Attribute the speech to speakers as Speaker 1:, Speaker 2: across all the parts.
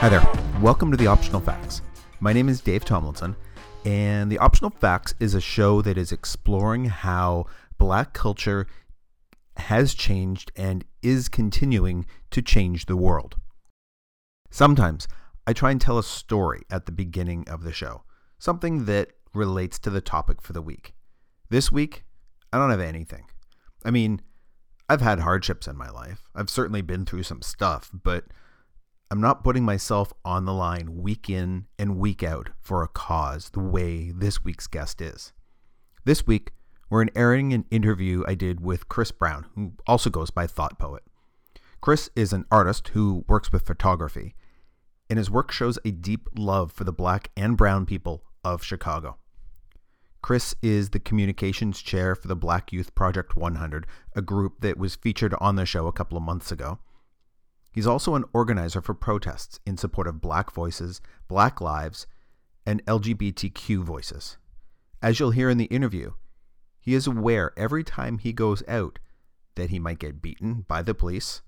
Speaker 1: Hi there. Welcome to the Optional Facts. My name is Dave Tomlinson, and the Optional Facts is a show that is exploring how black culture has changed and is continuing to change the world. Sometimes I try and tell a story at the beginning of the show, something that relates to the topic for the week. This week, I don't have anything. I mean, I've had hardships in my life. I've certainly been through some stuff, but I'm not putting myself on the line week in and week out for a cause the way this week's guest is. This week, we're airing an interview I did with Chris Brown, who also goes by Thoughtpoet. Chris is an artist who works with photography, and his work shows a deep love for the black and brown people of Chicago. Chris is the communications chair for the Black Youth Project 100, a group that was featured on the show a couple of months ago. He's also an organizer for protests in support of Black voices, Black lives, and LGBTQ voices. As you'll hear in the interview, he is aware every time he goes out that he might get beaten by the police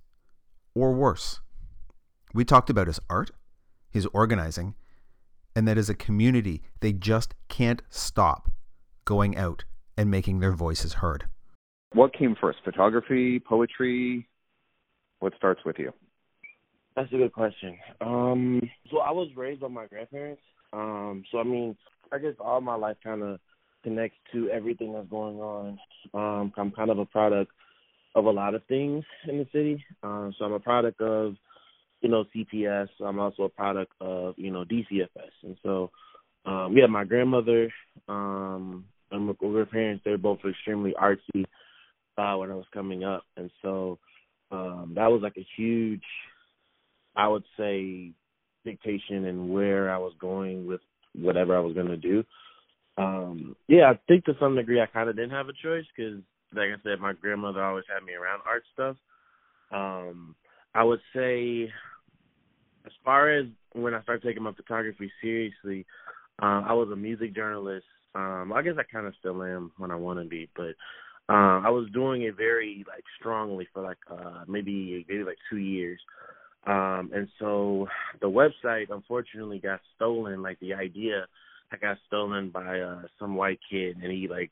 Speaker 1: or worse. We talked about his art, his organizing, and that as a community, they just can't stop going out and making their voices heard.
Speaker 2: What came first, photography, poetry? What starts with you?
Speaker 3: That's a good question. Um, so I was raised by my grandparents. Um, so I mean, I guess all my life kind of connects to everything that's going on. Um, I'm kind of a product of a lot of things in the city. Um, so I'm a product of, you know, CPS. I'm also a product of, you know, DCFS. And so, um, yeah, my grandmother, um, and my grandparents, they're both extremely artsy uh, when I was coming up, and so um, that was like a huge, I would say, dictation and where I was going with whatever I was going to do. Um, yeah, I think to some degree I kind of didn't have a choice because, like I said, my grandmother always had me around art stuff. Um, I would say, as far as when I started taking my photography seriously, uh, I was a music journalist um, I guess I kind of still am when I want to be, but uh, I was doing it very like strongly for like uh, maybe maybe like two years. Um, and so the website unfortunately got stolen. Like the idea, I got stolen by uh, some white kid, and he like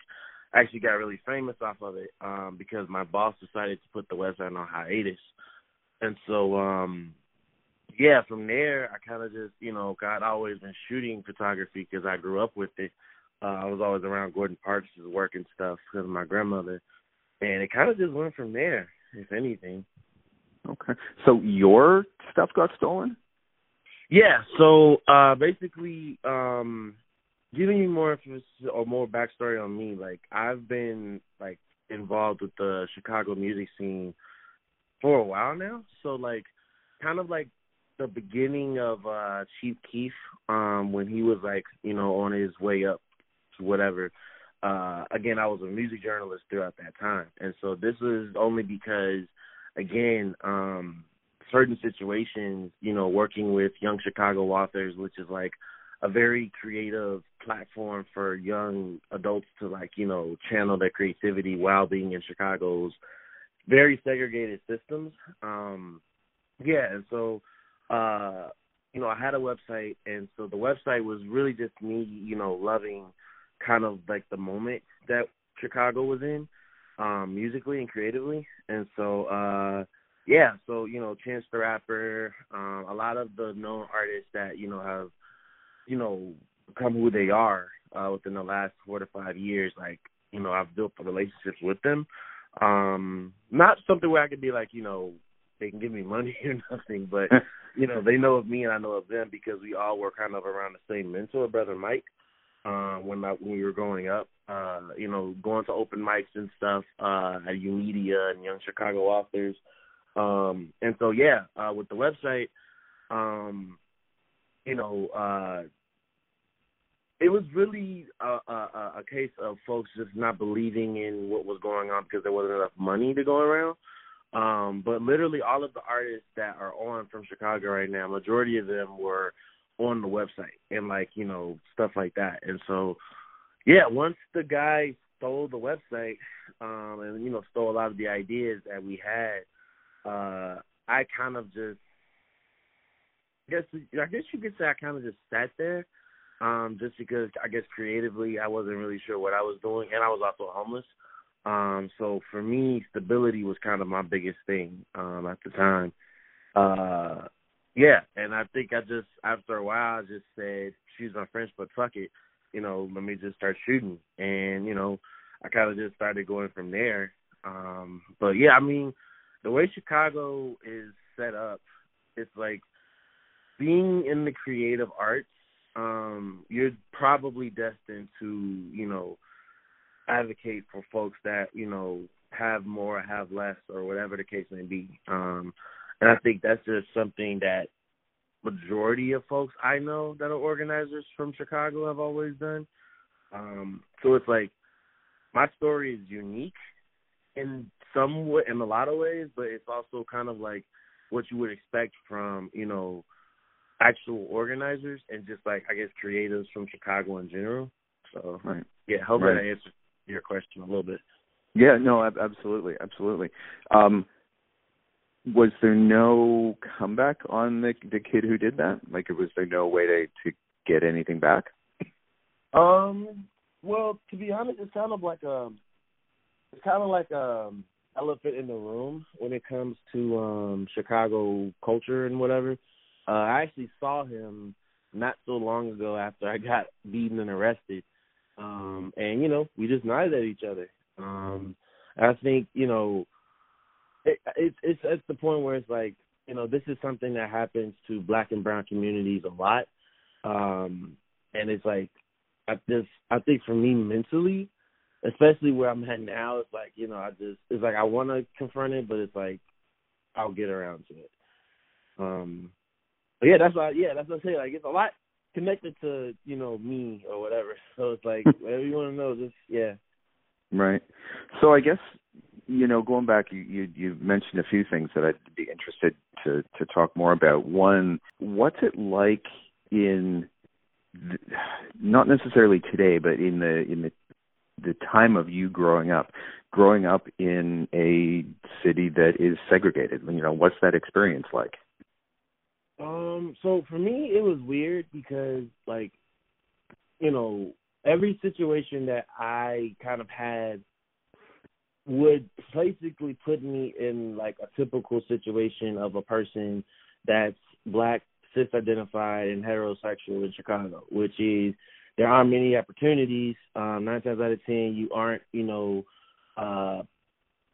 Speaker 3: actually got really famous off of it um, because my boss decided to put the website on hiatus. And so um yeah, from there I kind of just you know got always been shooting photography because I grew up with it. Uh, I was always around Gordon Parks' work and stuff because of my grandmother, and it kind of just went from there, if anything.
Speaker 2: Okay, so your stuff got stolen?
Speaker 3: Yeah. So uh basically, um giving you more or more backstory on me, like I've been like involved with the Chicago music scene for a while now. So like, kind of like the beginning of uh Chief Keef, um, when he was like, you know, on his way up whatever. Uh, again, I was a music journalist throughout that time, and so this is only because, again, um, certain situations, you know, working with Young Chicago Authors, which is like a very creative platform for young adults to like, you know, channel their creativity while being in Chicago's very segregated systems. Um, yeah, and so uh, you know, I had a website and so the website was really just me, you know, loving kind of like the moment that Chicago was in, um, musically and creatively. And so uh yeah, so, you know, Chance the Rapper, um, a lot of the known artists that, you know, have, you know, become who they are, uh, within the last four to five years, like, you know, I've built relationships with them. Um, not something where I could be like, you know, they can give me money or nothing, but you know, they know of me and I know of them because we all were kind of around the same mentor, brother Mike uh, when I, when we were growing up. Uh, you know, going to open mics and stuff uh, at YOUmedia and Young Chicago Authors. Um, and so yeah, uh, with the website, um, you know, uh, it was really a, a, a case of folks just not believing in what was going on because there wasn't enough money to go around. Um, but literally all of the artists that are on from Chicago right now, majority of them were on the website and like you know stuff like that. And so, yeah, once the guy stole the website um, and you know stole a lot of the ideas that we had, uh, I kind of just I guess I guess you could say I kind of just sat there, um, just because I guess creatively I wasn't really sure what I was doing, and I was also homeless. Um, so for me, stability was kind of my biggest thing um, at the time. Uh, yeah, and I think I just after a while I just said, "Excuse my French, but fuck it," you know, let me just start shooting, and you know, I kind of just started going from there. Um, but yeah, I mean, the way Chicago is set up, it's like being in the creative arts. Um, you're probably destined to, you know, advocate for folks that you know have more, have less, or whatever the case may be. Um, and I think that's just something that majority of folks I know that are organizers from Chicago have always done. Um, so it's like my story is unique in some way, in a lot of ways, but it's also kind of like what you would expect from you know actual organizers and just like I guess creatives from Chicago in general. So
Speaker 2: right.
Speaker 3: yeah, hope
Speaker 2: right.
Speaker 3: that answers your question a little bit.
Speaker 2: Yeah, no, absolutely, absolutely. Um, was there no comeback on the the kid who did that? Like, was there no way to to get anything back?
Speaker 3: Um. Well, to be honest, it's kind of like a, it's kind of like a elephant in the room when it comes to um Chicago culture and whatever. Uh, I actually saw him not so long ago after I got beaten and arrested. Um, and you know, we just nodded at each other. Um, I think you know it, it's it's at the point where it's like you know this is something that happens to black and brown communities a lot, um, and it's like I just I think for me mentally, especially where I'm at now, it's like you know I just it's like I want to confront it, but it's like I'll get around to it. Um, but yeah, that's why yeah that's what I say. Like it's a lot connected to you know me or whatever. So it's like whatever you want to know, just yeah.
Speaker 2: Right. So I guess you know, going back, you, you you mentioned a few things that I'd be interested to to talk more about. One, what's it like in the, not necessarily today, but in the in the the time of you growing up, growing up in a city that is segregated. You know, what's that experience like?
Speaker 3: Um, so for me, it was weird because, like, you know, every situation that I kind of had would basically put me in like a typical situation of a person that's black, cis identified and heterosexual in Chicago, which is there aren't many opportunities. Um, nine times out of ten you aren't, you know, uh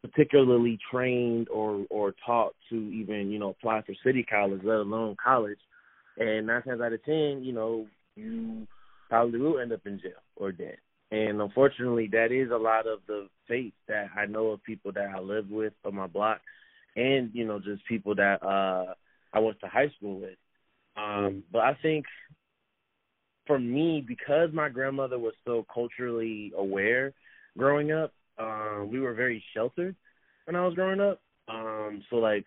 Speaker 3: particularly trained or or taught to even, you know, apply for city college, let alone college. And nine times out of ten, you know, you probably will end up in jail or dead. And unfortunately, that is a lot of the fate that I know of people that I live with on my block, and you know, just people that uh I went to high school with. Um, but I think for me, because my grandmother was so culturally aware growing up, um, we were very sheltered when I was growing up. Um, so like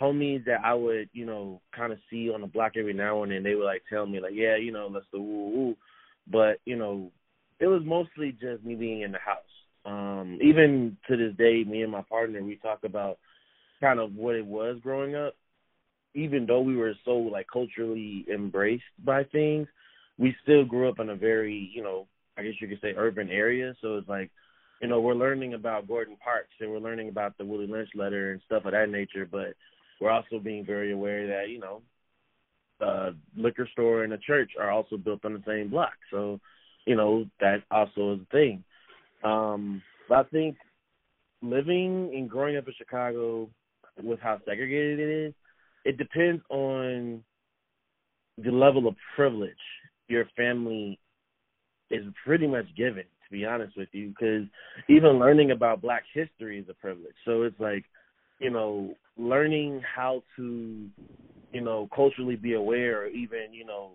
Speaker 3: homies that I would, you know, kind of see on the block every now and then, they would like tell me like, yeah, you know, let's do woo woo. But you know, it was mostly just me being in the house. Um, even to this day, me and my partner we talk about kind of what it was growing up. Even though we were so like culturally embraced by things, we still grew up in a very, you know, I guess you could say urban area. So it's like, you know, we're learning about Gordon Parks and we're learning about the Willie Lynch letter and stuff of that nature, but we're also being very aware that, you know, the liquor store and a church are also built on the same block. So you know, that also is a thing. Um, but I think living and growing up in Chicago with how segregated it is, it depends on the level of privilege your family is pretty much given, to be honest with you, because even learning about black history is a privilege. So it's like, you know, learning how to, you know, culturally be aware or even, you know,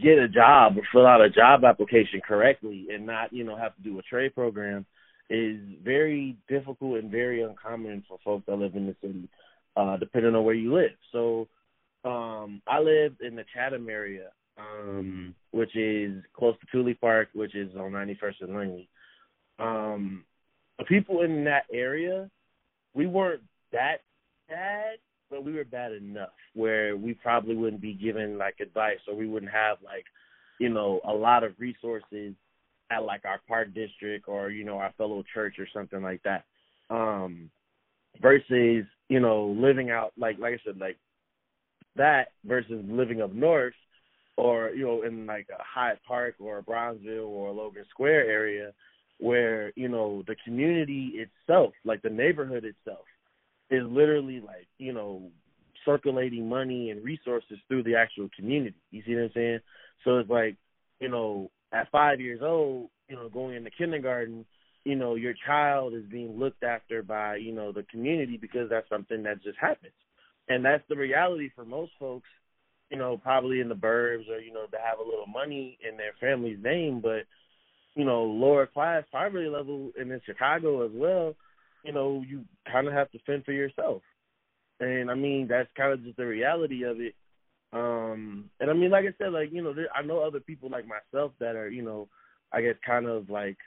Speaker 3: get a job or fill out a job application correctly and not, you know, have to do a trade program is very difficult and very uncommon for folks that live in the city, uh, depending on where you live. So um I live in the Chatham area, um, which is close to Tuley Park, which is on ninety first and Langley. um, the people in that area, we weren't that bad, but we were bad enough where we probably wouldn't be given like advice or we wouldn't have like, you know, a lot of resources at like our park district or, you know, our fellow church or something like that. Um versus, you know, living out like like I said, like that versus living up north or, you know, in like a Hyde Park or Bronzeville or Logan Square area where, you know, the community itself, like the neighborhood itself, is literally like, you know, circulating money and resources through the actual community. You see what I'm saying? So it's like, you know, at five years old, you know, going into kindergarten, you know, your child is being looked after by, you know, the community because that's something that just happens. And that's the reality for most folks, you know, probably in the burbs or, you know, to have a little money in their family's name, but, you know, lower class poverty level and in Chicago as well, you know, you kind of have to fend for yourself. And I mean, that's kind of just the reality of it. Um, and I mean, like I said, like, you know, there, I know other people like myself that are, you know, I guess kind of like,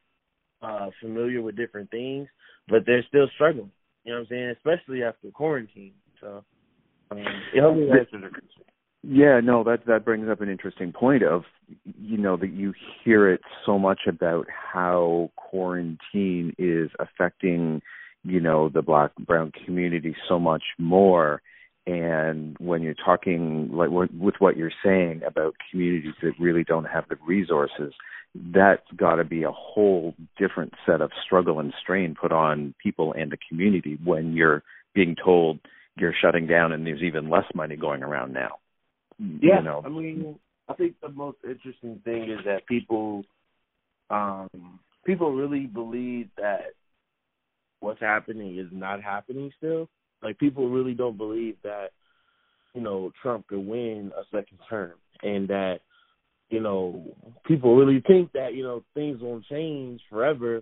Speaker 3: uh, familiar with different things, but they're still struggling. You know what I'm saying? Especially after quarantine. So, um, it hopefully answers your question.
Speaker 2: Yeah, no, that that brings up an interesting point of you know that you hear it so much about how quarantine is affecting you know the black brown community so much more. And when you're talking like with what you're saying about communities that really don't have the resources that's got to be a whole different set of struggle and strain put on people and the community when you're being told you're shutting down and there's even less money going around now.
Speaker 3: Yeah
Speaker 2: you know?
Speaker 3: I mean i think the most interesting thing is that people um people really believe that what's happening is not happening still. Like people really don't believe that, you know, Trump could win a second term and that, you know, people really think that, you know, things won't change forever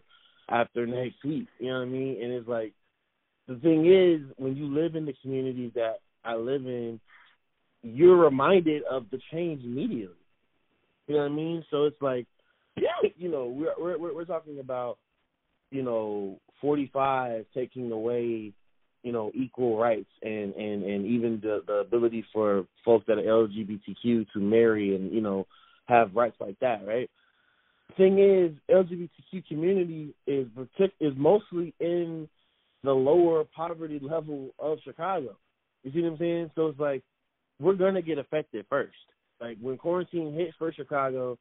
Speaker 3: after next week. You know what I mean? And it's like the thing is when you live in the community that I live in, you're reminded of the change immediately. You know what I mean? So it's like, yeah, you know, we're we're we're talking about you know, 45 taking away, you know, equal rights and and and even the the ability for folks that are LGBTQ to marry and you know have rights like that, right? Thing is, LGBTQ community is is mostly in the lower poverty level of Chicago. You see what I'm saying? So it's like we're gonna get affected first. Like when quarantine hits for Chicago,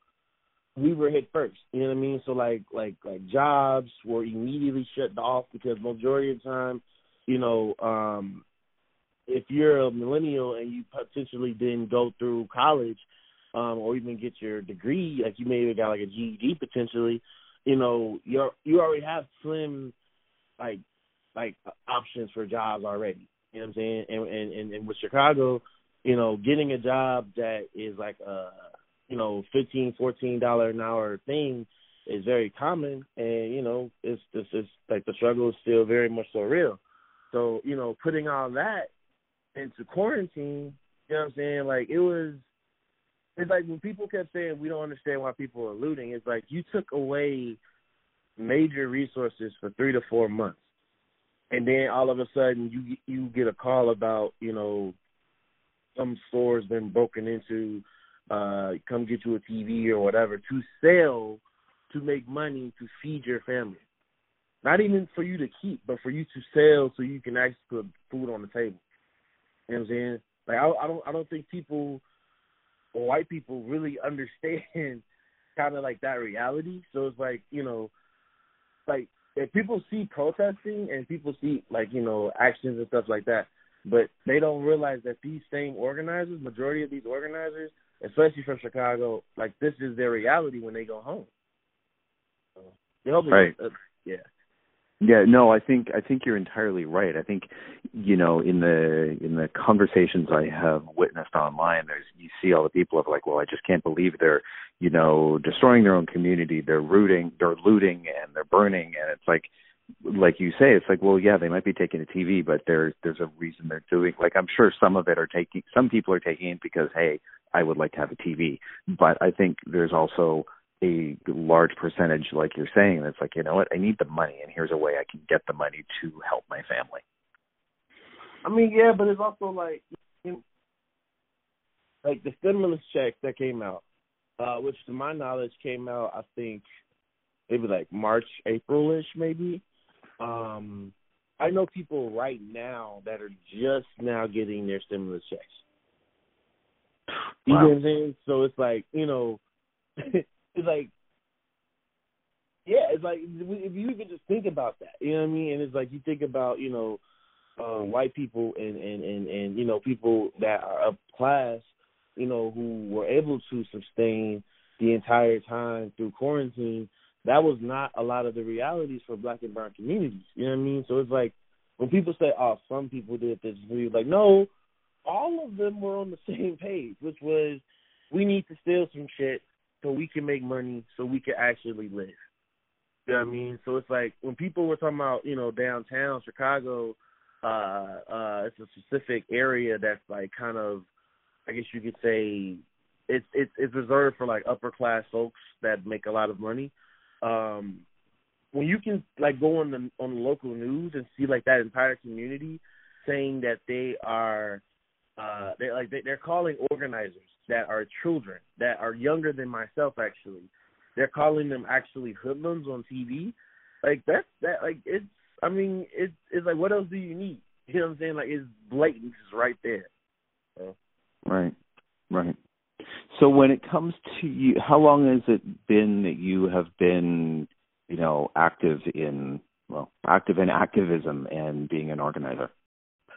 Speaker 3: we were hit first. You know what I mean? So like like like jobs were immediately shut off because majority of the time, you know, um if you're a millennial and you potentially didn't go through college, um, or even get your degree, like you maybe got like a GED potentially, you know, you're you already have slim like like options for jobs already. You know what I'm saying? And and and, and with Chicago, you know, getting a job that is like a you know, fifteen, fourteen dollar an hour thing is very common, and you know, it's this is like the struggle is still very much so real. So you know, putting all that into quarantine, you know what I'm saying? Like it was, it's like when people kept saying we don't understand why people are looting. It's like you took away major resources for three to four months, and then all of a sudden you you get a call about you know some store's been broken into uh, come get you a TV or whatever to sell to make money to feed your family. Not even for you to keep, but for you to sell so you can actually put food on the table. You know what I'm saying? Like I, I don't I don't think people or white people really understand kind of like that reality. So it's like you know, like if people see protesting and people see like you know actions and stuff like that, but they don't realize that these same organizers, majority of these organizers, especially from Chicago, like this is their reality when they go home. So,
Speaker 2: right.
Speaker 3: Uh, yeah.
Speaker 2: Yeah, no, I think I think you're entirely right. I think you know in the in the conversations I have witnessed online, there's you see all the people of like, well, I just can't believe they're you know destroying their own community, they're rooting, they're looting, and they're burning, and it's like like you say, it's like, well, yeah, they might be taking a TV, but there's there's a reason they're doing. Like, I'm sure some of it are taking. Some people are taking it because, hey, I would like to have a TV. But I think there's also a large percentage, like you're saying, that's like, you know what, I need the money, and here's a way I can get the money to help my family.
Speaker 3: I mean, yeah, but it's also like, like the stimulus check that came out, uh, which to my knowledge came out, I think maybe like March, April ish, maybe. Um, I know people right now that are just now getting their stimulus checks. You
Speaker 2: Wow.
Speaker 3: know what I'm saying? So it's like, you know, it's like, yeah, it's like if you even just think about that, you know what I mean? And it's like you think about, you know, uh, white people and, and and and you know people that are up class, you know, who were able to sustain the entire time through quarantine. That was not a lot of the realities for black and brown communities. You know what I mean? So it's like when people say, "Oh, some people did this," we like, no, all of them were on the same page, which was we need to steal some shit so we can make money, so we can actually live. You know what I mean? So it's like when people were talking about, you know, downtown Chicago, uh uh it's a specific area that's like kind of I guess you could say it's it's it's reserved for like upper class folks that make a lot of money. Um when you can like go on the on the local news and see like that entire community saying that they are uh they're like they, they're calling organizers that are children that are younger than myself actually. They're calling them actually hoodlums on tv like that's that like it's i mean it's it's like what else do you need? You know what i'm saying? Like it's blatant it's right there. So.
Speaker 2: Right, right. So when it comes to you, how long has it been that you have been, you know, active in well, active in activism and being an organizer?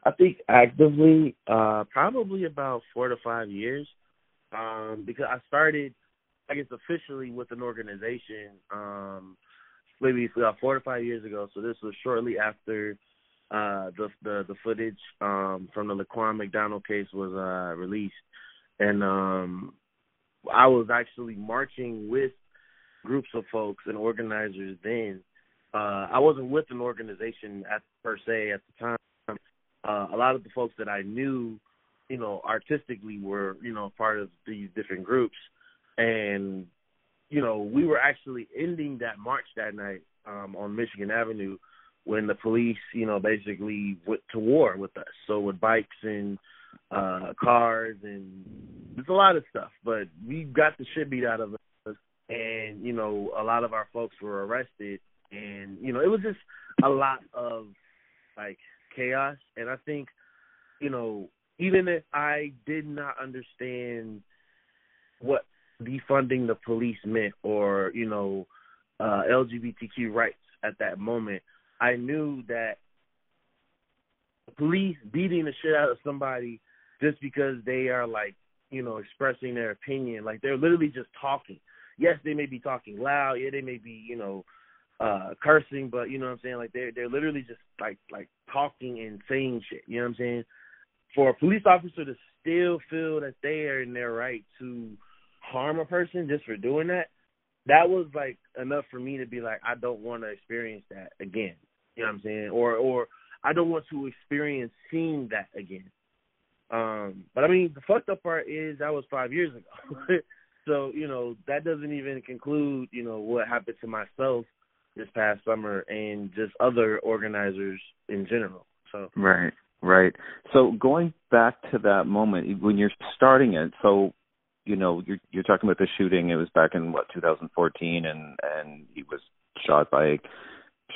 Speaker 3: I think actively, uh, probably about four to five years. Um, because I started, I guess, officially with an organization, um, maybe about four to five years ago. So this was shortly after uh the the the footage um from the Laquan McDonald case was uh released. And um I was actually marching with groups of folks and organizers then. Uh I wasn't with an organization at per se at the time uh, a lot of the folks that I knew, you know, artistically were, you know, part of these different groups. And, you know, we were actually ending that march that night um, on Michigan Avenue when the police, you know, basically went to war with us. So with bikes and uh cars and there's a lot of stuff. But we got the shit beat out of us and, you know, a lot of our folks were arrested and, you know, it was just a lot of like chaos and I think, you know, even if I did not understand what defunding the police meant or, you know, uh LGBTQ rights at that moment, I knew that police beating the shit out of somebody just because they are like, you know, expressing their opinion, like they're literally just talking. Yes, they may be talking loud, yeah, they may be, you know, uh cursing, but you know what I'm saying? Like they're they're literally just like like talking and saying shit. You know what I'm saying? For a police officer to still feel that they are in their right to harm a person just for doing that, that was like enough for me to be like, I don't want to experience that again. You know what I'm saying? Or or I don't want to experience seeing that again. Um, but I mean, the fucked up part is that was five years ago. so you know that doesn't even conclude, you know, what happened to myself this past summer and just other organizers in general. So
Speaker 2: Right, right. So going back to that moment when you're starting it, so you know you're you're talking about the shooting. It was back in what 2014, and and he was shot by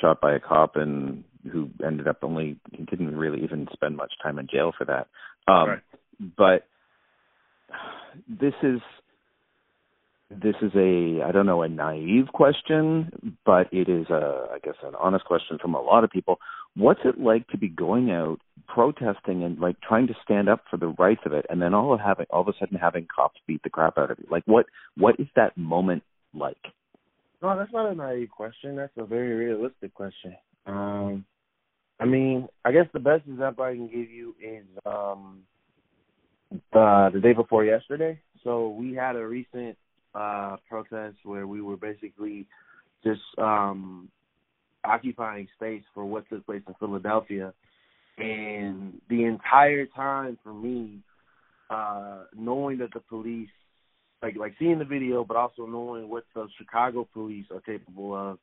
Speaker 2: shot by a cop, and who ended up only he didn't really even spend much time in jail for that. Um,
Speaker 3: Right.
Speaker 2: But this is this is a I don't know a naive question, but it is a I guess an honest question from a lot of people. What's it like to be going out protesting and like trying to stand up for the rights of it, and then all of having all of a sudden having cops beat the crap out of you? Like what what is that moment like?
Speaker 3: No, that's not a naive question. That's a very realistic question. Um, I mean, I guess the best example I can give you is um, uh, the day before yesterday. So we had a recent uh, protest where we were basically just um, occupying space for what took place in Philadelphia, and the entire time for me, uh, knowing that the police like like seeing the video, but also knowing what the Chicago police are capable of,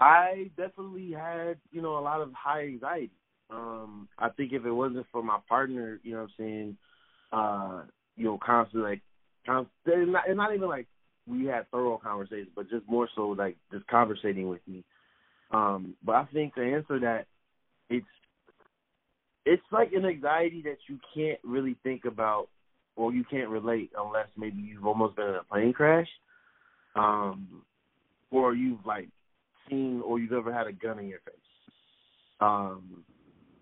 Speaker 3: I definitely had you know a lot of high anxiety. Um, I think if it wasn't for my partner, you know what I'm saying, uh, you know, constantly like, constantly, not, not even like we had thorough conversations, but just more so like just conversating with me. Um, but I think to answer that, it's it's like an anxiety that you can't really think about or you can't relate unless maybe you've almost been in a plane crash, um, or you've like seen or you've ever had a gun in your face. Um,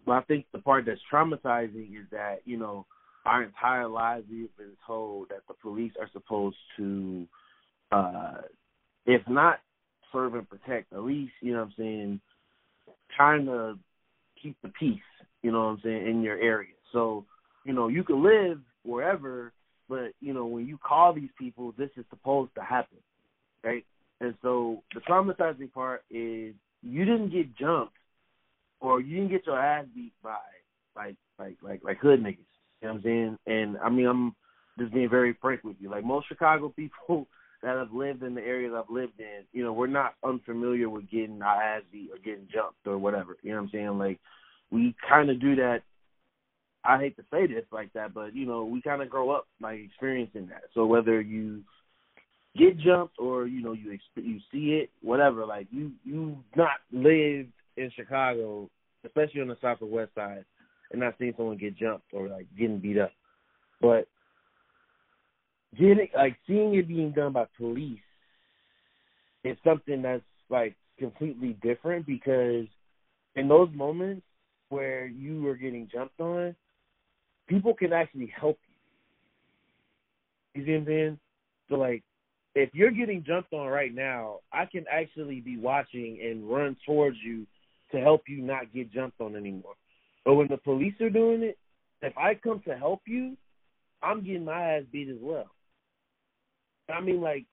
Speaker 3: but I think the part that's traumatizing is that you know our entire lives we've been told that the police are supposed to, uh, if not serve and protect, at least you know what I'm saying, trying to keep the peace. You know what I'm saying in your area. So you know you can live wherever, but you know when you call these people, this is supposed to happen, right? And so the traumatizing part is you didn't get jumped or you didn't get your ass beat by like like like like hood niggas. You know what I'm saying? And I mean I'm just being very frank with you. Like most Chicago people that have lived in the areas I've lived in, you know, we're not unfamiliar with getting our ass beat or getting jumped or whatever. You know what I'm saying? Like we kind of do that. I hate to say this like that, but you know, we kind of grow up like experiencing that. So whether you get jumped or you know you you see it, whatever, like you you not lived in Chicago, especially on the south or west side, and not seeing someone get jumped or like getting beat up. But getting like seeing it being done by police is something that's like completely different because in those moments where you are getting jumped on, people can actually help you. You see what I'm saying? So like if you're getting jumped on right now, I can actually be watching and run towards you to help you not get jumped on anymore. But when the police are doing it, if I come to help you, I'm getting my ass beat as well. I mean, like,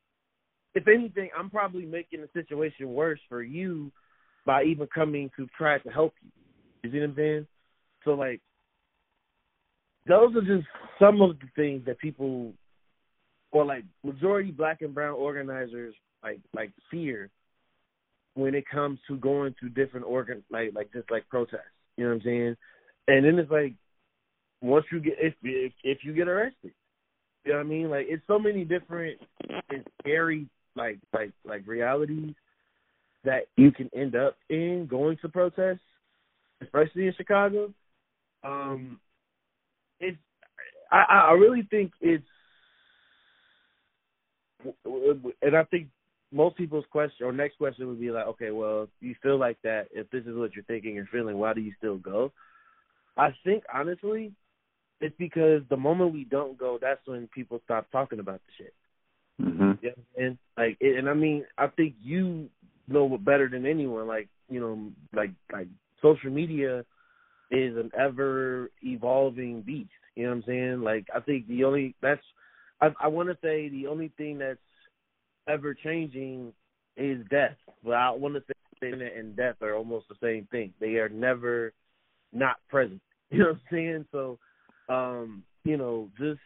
Speaker 3: if anything, I'm probably making the situation worse for you by even coming to try to help you. You see what I'm saying? So, like, those are just some of the things that people, or like majority black and brown organizers, like like fear when it comes to going to different organ like like just like protests. You know what I'm saying? And then it's like once you get if if, if you get arrested, you know what I mean? Like it's so many different and scary like like like realities that you can end up in going to protests, especially in Chicago. Um, it's I I really think it's and I think most people's question or next question would be like, okay, well, if you feel like that, if this is what you're thinking and feeling, why do you still go? I think honestly, it's because the moment we don't go, that's when people stop talking about the shit.
Speaker 2: Mm-hmm.
Speaker 3: Yeah, and like, and I mean, I think you know better than anyone. Like, you know, like like social media is an ever evolving beast. You know what I'm saying? Like, I think the only that's I, I want to say the only thing that's ever changing is death. But I want to say internet and death are almost the same thing. They are never not present. You know what I'm saying? So, um, you know, just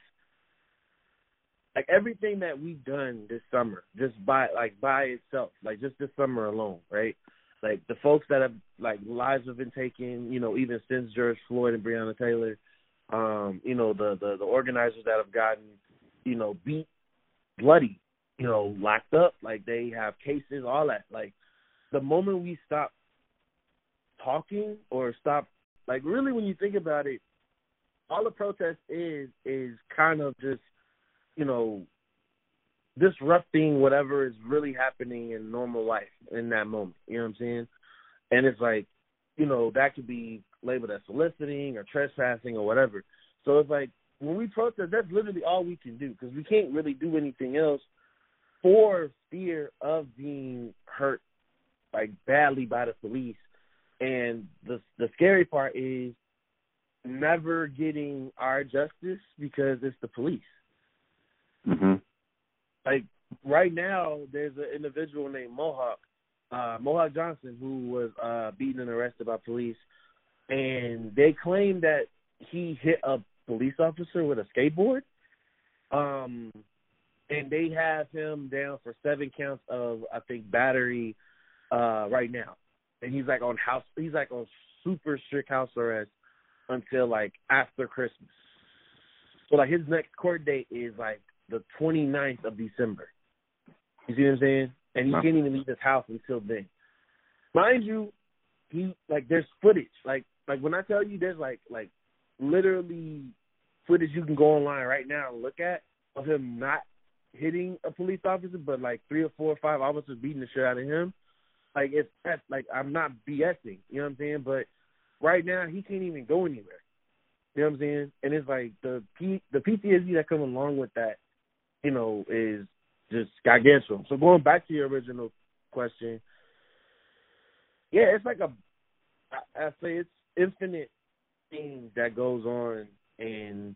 Speaker 3: like everything that we've done this summer, just by like by itself, like just this summer alone, right? Like the folks that have like lives have been taken, you know, even since George Floyd and Breonna Taylor, um, you know, the the, the organizers that have gotten, you know, beat bloody you know, locked up. Like they have cases, all that. Like the moment we stop talking or stop, like really, when you think about it, all the protest is is kind of just, you know, disrupting whatever is really happening in normal life in that moment. You know what I'm saying? And it's like, you know, that could be labeled as soliciting or trespassing or whatever. So it's like when we protest, that's literally all we can do because we can't really do anything else for fear of being hurt like badly by the police. And the the scary part is never getting our justice because it's the police.
Speaker 2: Mm-hmm.
Speaker 3: Like right now, there's an individual named Mohawk, uh, Mohawk Johnson, who was uh, beaten and arrested by police, and they claim that he hit a police officer with a skateboard. Um, and they have him down for seven counts of I think battery uh right now. And he's like on house he's like on super strict house arrest until like after Christmas. So like his next court date is like the 29th of December. You see what I'm saying? And he can't even leave his house until then. Mind you, he like there's footage. Like like when I tell you there's like like literally footage you can go online right now and look at of him not hitting a police officer, but like three or four or five officers beating the shit out of him. Like it's that's like I'm not BSing, you know what I'm saying? But right now he can't even go anywhere. You know what I'm saying? And it's like the P the PTSD that comes along with that, you know, is just gargantuan. So going back to your original question, yeah, it's like a I, I say it's infinite things that goes on in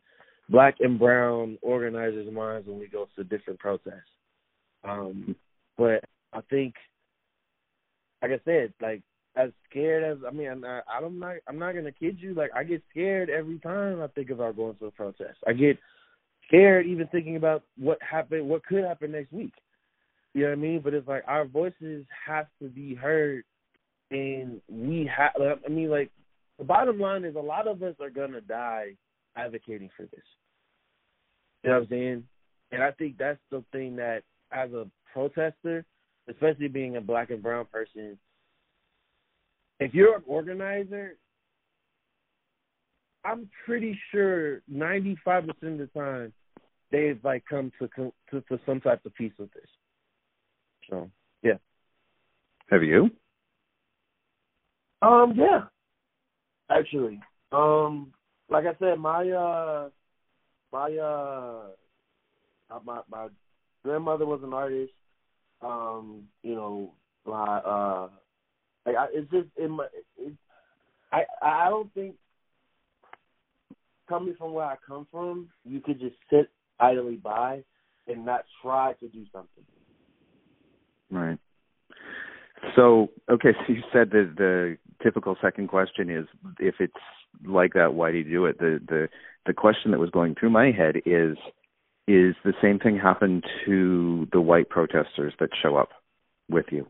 Speaker 3: black and brown organizers' minds when we go to different protests. Um, but I think, like I said, like as scared as I mean, I'm not, I'm not, I'm not gonna kid you. Like I get scared every time I think about going to a protest. I get scared even thinking about what happened, what could happen next week. You know what I mean? But it's like our voices have to be heard, and we have. I mean, like the bottom line is a lot of us are gonna die advocating for this. You know what I'm saying? And I think that's the thing that, as a protester, especially being a black and brown person, if you're an organizer, I'm pretty sure 95% of the time they've like come to to, to some type of peace with this. So yeah.
Speaker 2: Have you?
Speaker 3: Um, yeah. Actually, um, like I said, my uh, my uh, my my grandmother was an artist. Um, you know, my uh, like I, it's just in my. It, I I don't think coming from where I come from, you could just sit idly by and not try to do something.
Speaker 2: Right. So, okay, so you said that the typical second question is if it's like that, why do you do it? The the the question that was going through my head is is the same thing happen to the white protesters that show up with you?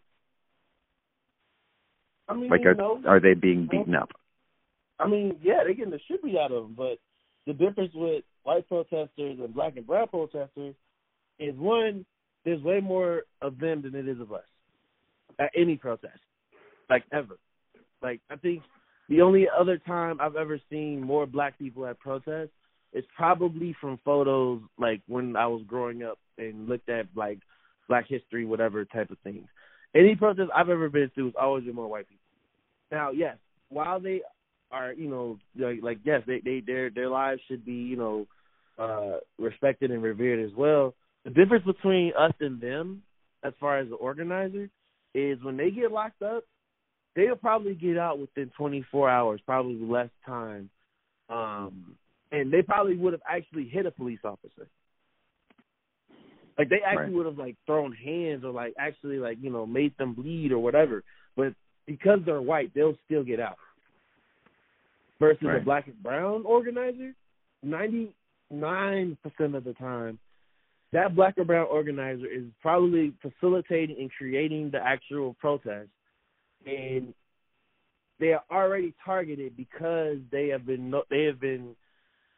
Speaker 3: I mean,
Speaker 2: Like
Speaker 3: you
Speaker 2: are
Speaker 3: know,
Speaker 2: are they being beaten up?
Speaker 3: I mean, yeah, they're getting the shit beat out of them. But the difference with white protesters and black and brown protesters is one, there's way more of them than it is of us at any protest, like ever. Like I think the only other time I've ever seen more black people at protests is probably from photos like when I was growing up and looked at like Black History, whatever type of things. Any protest I've ever been to has always been more white people. Now, yes, while they are, you know, like, like yes, they, they their their lives should be, you know, uh respected and revered as well. The difference between us and them, as far as the organizer, is when they get locked up, they'll probably get out within 24 hours, probably less time, um, and they probably would have actually hit a police officer. Like they actually
Speaker 2: Right.
Speaker 3: would have like thrown hands or like actually like you know made them bleed or whatever. But because they're white, they'll still get out. Versus a black and brown organizer, ninety nine percent of the time, that black or brown organizer is probably facilitating and creating the actual protest, and they are already targeted because they have been they have been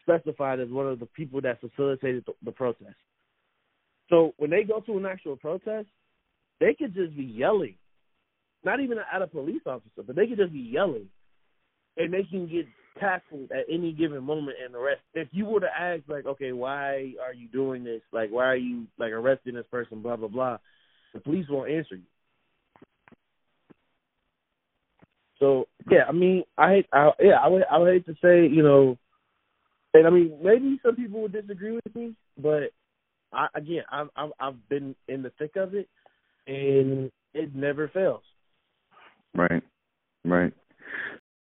Speaker 3: specified as one of the people that facilitated the, the protest. So when they go to an actual protest, they could just be yelling, not even at a police officer, but they could just be yelling, and they can get tackled at any given moment and arrested. If you were to ask, like, okay, why are you doing this? Like, why are you like arresting this person? Blah blah blah. The police won't answer you. So yeah, I mean, I hate, I, yeah, I would, I would hate to say, you know, and I mean, maybe some people would disagree with me, but I again, I've I've, I've been in the thick of it, and it never fails.
Speaker 2: Right. Right.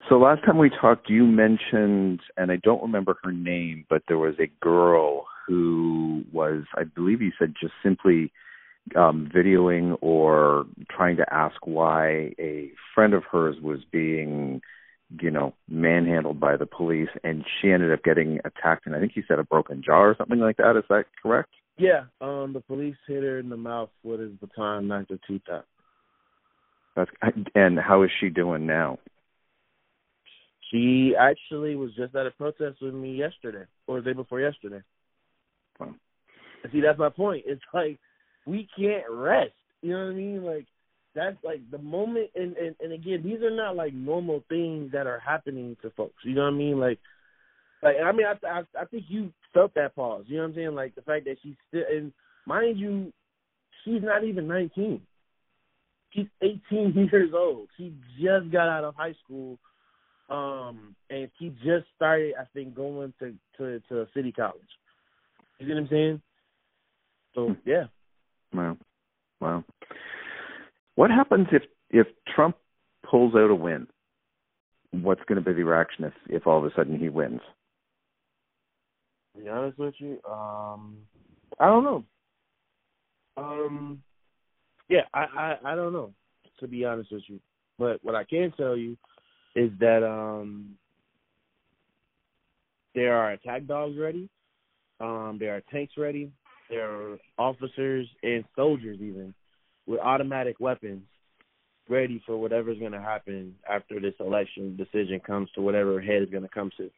Speaker 2: So last time we talked, you mentioned, and I don't remember her name, but there was a girl who was, I believe you said, just simply um, videoing or trying to ask why a friend of hers was being, you know, manhandled by the police, and she ended up getting attacked, and I think you said a broken jaw or something like that. Is that correct?
Speaker 3: Yeah, um, the police hit her in the mouth with his baton, knocked her teeth out.
Speaker 2: That's and how is she doing now?
Speaker 3: She actually was just at a protest with me yesterday or the day before yesterday.
Speaker 2: Wow.
Speaker 3: See, that's my point. It's like we can't rest. You know what I mean? Like that's like the moment and, and and again these are not like normal things that are happening to folks you know what i mean like like i mean i i, I think you felt that pause you know what i'm saying like the fact that she's still and mind you she's not even nineteen she's eighteen years old she just got out of high school um and he just started i think going to to to city college you see what i'm saying so
Speaker 2: Hmm.
Speaker 3: yeah
Speaker 2: Wow. Wow. What happens if if Trump pulls out a win? What's going to be the reaction if if all of a sudden he wins?
Speaker 3: To be honest with you, um, I don't know. Um, yeah, I, I I don't know. To be honest with you, but what I can tell you is that um, there are attack dogs ready. Um, there are tanks ready. There are officers and soldiers even with automatic weapons ready for whatever's going to happen after this election decision comes to whatever head is going to come to.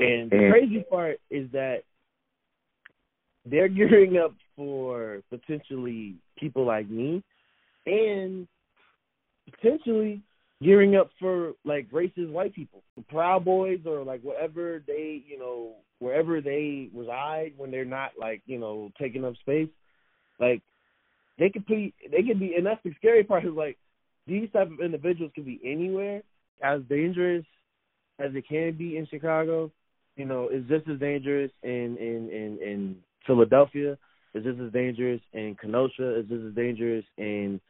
Speaker 3: And the crazy part is that they're gearing up for potentially people like me and potentially gearing up for like racist white people, the Proud Boys or like whatever they, you know, wherever they reside when they're not like, you know, taking up space. Like they could be they could be and that's the scary part is like these type of individuals can be anywhere as dangerous as it can be in Chicago, you know, is just as dangerous in in in, in Philadelphia, is just as dangerous in Kenosha, is just as dangerous in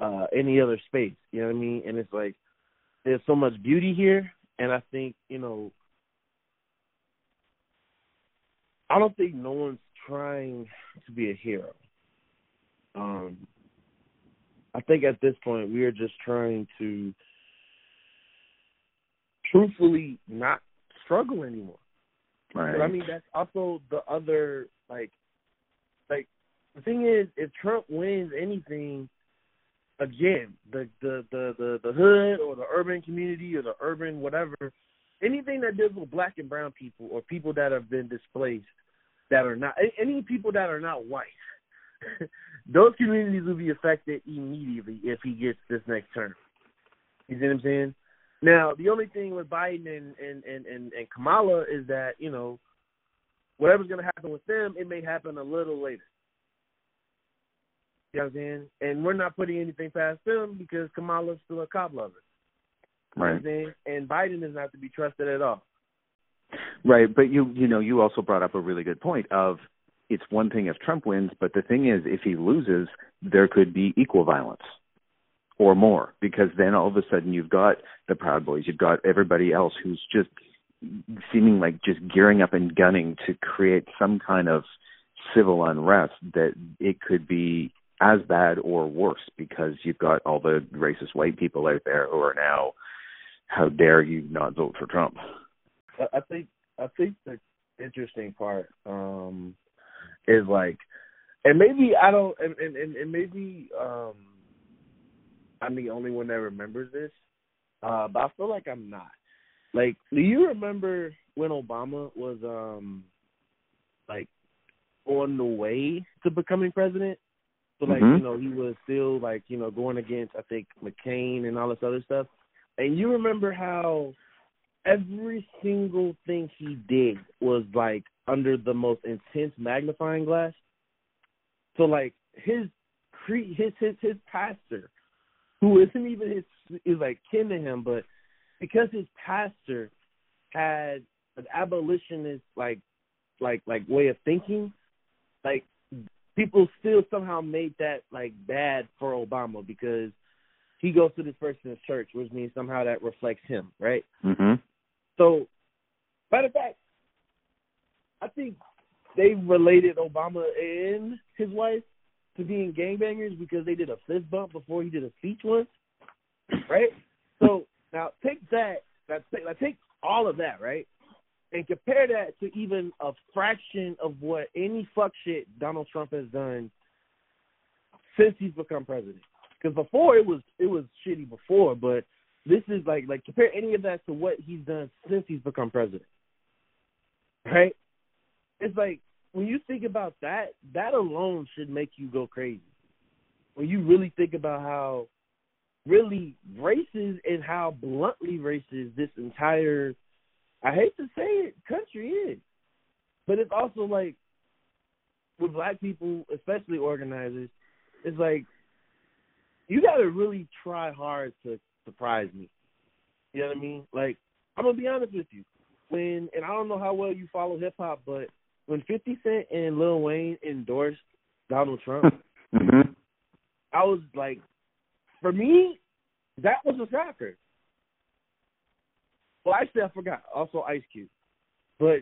Speaker 3: uh any other space. You know what I mean? And it's like there's so much beauty here and I think, you know I don't think no one's trying to be a hero. Um I think at this point we are just trying to truthfully not struggle anymore.
Speaker 2: Right.
Speaker 3: But I mean that's also the other like like the thing is if Trump wins anything again, the the the the, the hood or the urban community or the urban whatever, anything that deals with black and brown people or people that have been displaced that are not any people that are not white. those communities will be affected immediately if he gets this next term. You see what I'm saying? Now, the only thing with Biden and and and and, and Kamala is that you know whatever's going to happen with them, it may happen a little later. You know what I'm saying? And we're not putting anything past them because Kamala's still a cop lover. You know
Speaker 2: Right.
Speaker 3: And Biden is not to be trusted at all.
Speaker 2: Right, but you you know you also brought up a really good point of it's one thing if Trump wins, but the thing is if he loses, there could be equal violence or more because then all of a sudden you've got the Proud Boys, you've got everybody else who's just seeming like just gearing up and gunning to create some kind of civil unrest that it could be as bad or worse because you've got all the racist white people out there who are now how dare you not vote for Trump.
Speaker 3: I- think I think the interesting part um is like and maybe I don't and, and, and maybe um I'm the only one that remembers this. Uh but I feel like I'm not. Like do you remember when Obama was um like on the way to becoming president? So like,
Speaker 2: Mhm.
Speaker 3: you know, he was still like, you know, going against I think McCain and all this other stuff. And you remember how every single thing he did was like under the most intense magnifying glass. So like his cre- his his his pastor, who isn't even his is like kin to him, but because his pastor had an abolitionist like like like way of thinking, like people still somehow made that like bad for Obama because he goes to this person's church, which means somehow that reflects him, right?
Speaker 2: Mhm.
Speaker 3: So, matter of fact, I think they related Obama and his wife to being gangbangers because they did a fist bump before he did a speech once, right? So now take that, that take, like, take all of that, right? And compare that to even a fraction of what any fuck shit Donald Trump has done since he's become president. Because before it was it was shitty before, but this is like like compare any of that to what he's done since he's become president. Right? It's like when you think about that, that alone should make you go crazy. When you really think about how really racist and how bluntly racist this entire I hate to say it, country is. But it's also like with black people, especially organizers, it's like you gotta really try hard to surprise me. You know what I mean? Like, I'm gonna be honest with you. When and I don't know how well you follow hip hop, but when fifty Cent and Lil Wayne endorsed Donald Trump,
Speaker 2: mm-hmm.
Speaker 3: I was like for me, that was a shocker. Well, actually, I forgot. Also, Ice Cube. But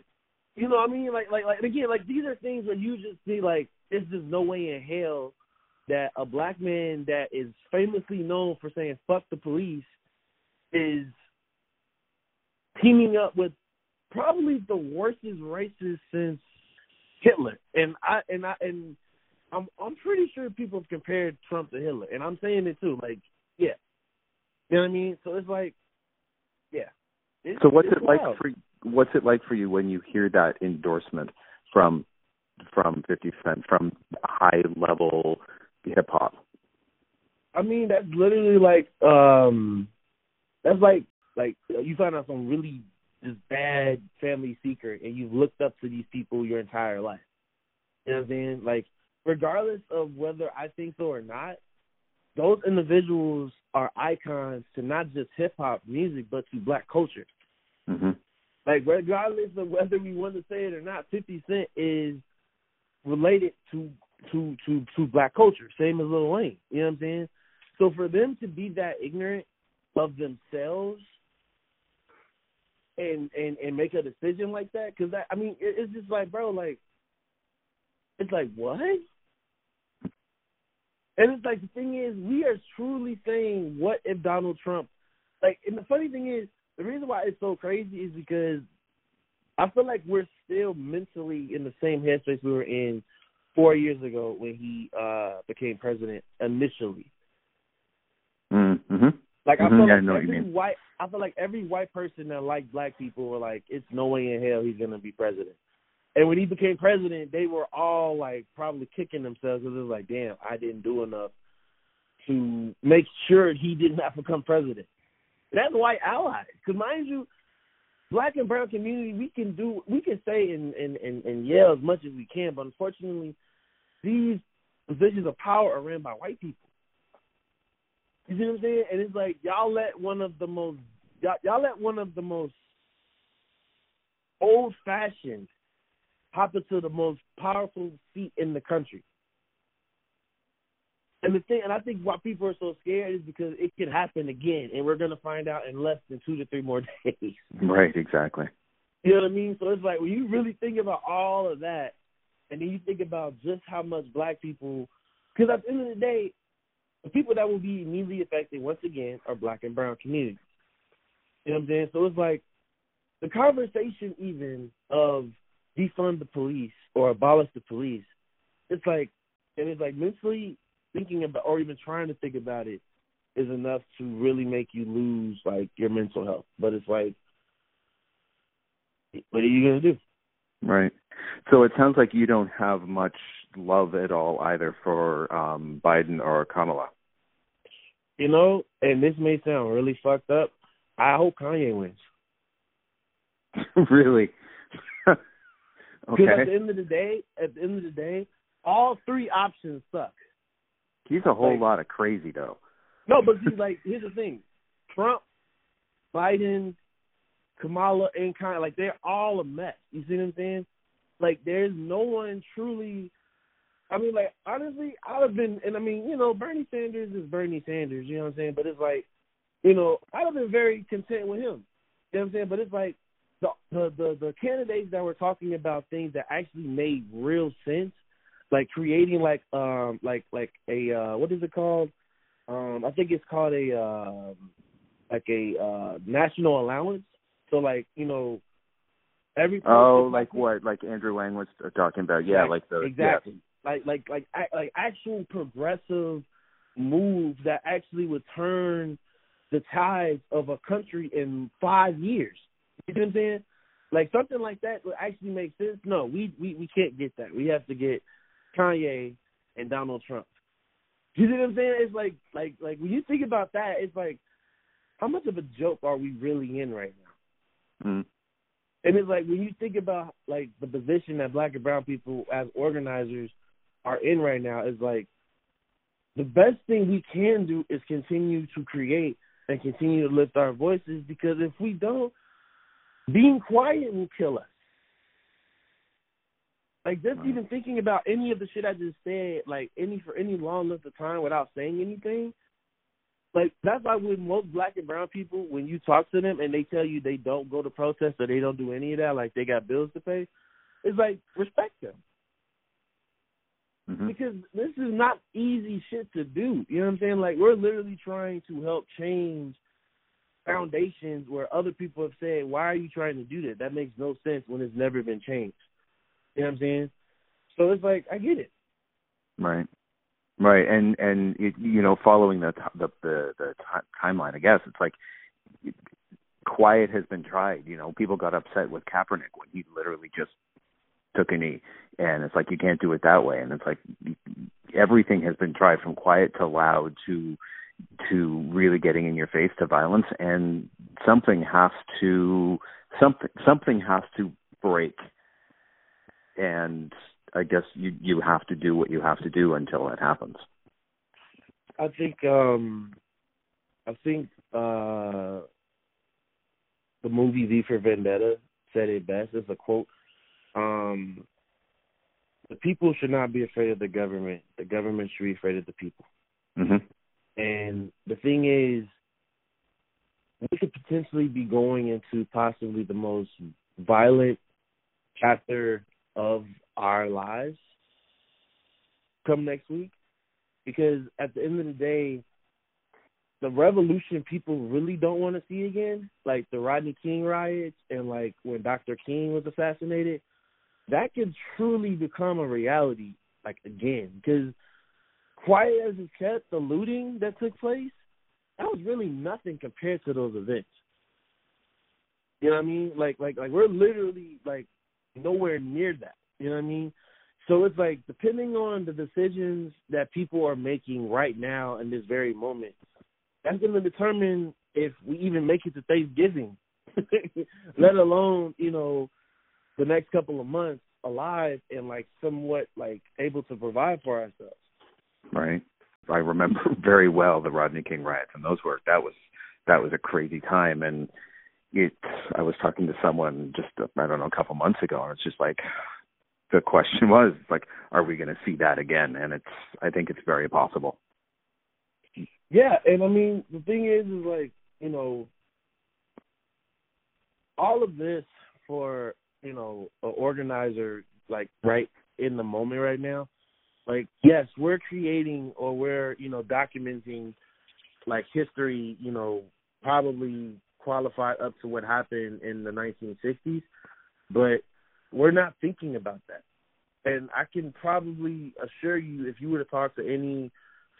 Speaker 3: you know, what I mean, like, like, like again, like these are things where you just see, like, it's just no way in hell that a black man that is famously known for saying "fuck the police" is teaming up with probably the worstest racist since Hitler. And I and I and I'm I'm pretty sure people have compared Trump to Hitler, and I'm saying it too. Like, yeah, you know what I mean. So it's like, it's,
Speaker 2: so what's it like for what's it like for you when you hear that endorsement from from 50 Cent from high level hip hop?
Speaker 3: I mean, that's literally like um that's like like you find out some really just bad family secret and you've looked up to these people your entire life. You know what I'm saying? Like regardless of whether I think so or not, those individuals are icons to not just hip hop music but to black culture.
Speaker 2: Mm-hmm.
Speaker 3: Like regardless of whether we want to say it or not, Fifty Cent is related to to to to black culture, same as Lil Wayne. You know what I'm saying? So for them to be that ignorant of themselves and and and make a decision like that, because I I mean, it, it's just like, bro, like, it's like what? And it's like the thing is, we are truly saying, what if Donald Trump? Like, and the funny thing is, the reason why it's so crazy is because I feel like we're still mentally in the same headspace we were in four years ago when he uh became president initially.
Speaker 2: Mm-hmm.
Speaker 3: Like I
Speaker 2: Mhm,
Speaker 3: feel
Speaker 2: I
Speaker 3: like
Speaker 2: know what you
Speaker 3: every
Speaker 2: mean.
Speaker 3: white I feel like every white person that liked black people were like, It's no way in hell he's gonna be president. And when he became president, they were all like probably kicking themselves because it was like, damn, I didn't do enough to make sure he did not become president. That's white allies. Because mind you, black and brown community, we can do, we can say and, and, and, and yell as much as we can, but unfortunately, these positions of power are ran by white people. You see what I'm saying? And it's like y'all let one of the most y'all, y'all let one of the most old fashioned hop into the most powerful seat in the country. And the thing, and I think why people are so scared is because it could happen again, and we're gonna find out in less than two to three more days.
Speaker 2: Right, exactly.
Speaker 3: You know what I mean? So it's like when you really think about all of that, and then you think about just how much black people, because at the end of the day, the people that will be immediately affected once again are black and brown communities. You know what I'm saying? So it's like the conversation even of defund the police or abolish the police. It's like, and it's like mentally thinking about or even trying to think about it is enough to really make you lose like your mental health. But it's like, what are you gonna do?
Speaker 2: Right. So it sounds like you don't have much love at all either for um Biden or Kamala.
Speaker 3: You know, and this may sound really fucked up. I hope Kanye wins.
Speaker 2: really?
Speaker 3: Because at the end of the day, at the end of the day, all three options suck.
Speaker 2: He's a whole
Speaker 3: like-
Speaker 2: lot of crazy though.
Speaker 3: No, but see, like, here's the thing: Trump, Biden, Kamala, and Kanye, like, they're all a mess. You see what I'm saying? Like, there's no one truly. I mean, like, honestly, I'd have been, and I mean, you know, Bernie Sanders is Bernie Sanders. You know what I'm saying? But it's like, you know, I'd have been very content with him. You know what I'm saying? But it's like the the the, the candidates that were talking about things that actually made real sense, like creating like um like like a uh what is it called? Um I think it's called a um like a uh national allowance. So like, you know, Every
Speaker 2: oh, like what? Like Andrew Yang was talking about? Yeah, like the
Speaker 3: exactly. Like like like like actual progressive moves that actually would turn the tides of a country in five years. You know what I'm saying? Like something like that would actually make sense. No, we we we can't get that. We have to get Kanye and Donald Trump. You know what I'm saying? It's like like like when you think about that, it's like how much of a joke are we really in right now?
Speaker 2: Mm.
Speaker 3: And it's like when you think about like the position that black and brown people as organizers are in right now, is like the best thing we can do is continue to create and continue to lift our voices because if we don't, being quiet will kill us. Like just right. even thinking about any of the shit I just said, like any for any long length of time without saying anything, like that's why with most black and brown people, when you talk to them and they tell you they don't go to protests or they don't do any of that, like they got bills to pay, it's like respect them.
Speaker 2: Mm-hmm.
Speaker 3: Because this is not easy shit to do. You know what I'm saying? Like we're literally trying to help change foundations where other people have said, "Why are you trying to do that? That makes no sense when it's never been changed." You know what I'm saying? So it's like I get it.
Speaker 2: Right. Right, and and it, you know, following the the the, the t- timeline, I guess it's like quiet has been tried. You know, people got upset with Kaepernick when he literally just took a knee, and it's like you can't do it that way. And it's like everything has been tried from quiet to loud to to really getting in your face to violence, and something has to something something has to break. And I guess you you have to do what you have to do until it happens.
Speaker 3: I think um I think uh the movie V for Vendetta said it best. It's a quote. Um the people should not be afraid of the government. The government should be afraid of the people.
Speaker 2: Mm-hmm.
Speaker 3: And the thing is, we could potentially be going into possibly the most violent chapter of our lives come next week? Because at the end of the day the revolution people really don't want to see again like the rodney king riots and like when dr king was assassinated that could truly become a reality like again. Because quiet as it's kept the looting that took place that was really nothing compared to those events. You know what i mean? Like like like we're literally like nowhere near that you know what I mean? So it's like depending on the decisions that people are making right now in this very moment, that's going to determine if we even make it to Thanksgiving, let alone you know the next couple of months alive and like somewhat like able to provide for ourselves.
Speaker 2: Right. I remember very well the Rodney King riots, and those were that was that was a crazy time, and I was talking to someone just I don't know a couple months ago, and it's just like the question was like, are we going to see that again? And it's, I think it's very possible.
Speaker 3: Yeah, and I mean the thing is, is like you know, all of this for you know an organizer like right in the moment right now. Like yes, we're creating or we're you know documenting like history. You know, probably qualified up to what happened in the 1960s, but we're not thinking about that. And I can probably assure you, if you were to talk to any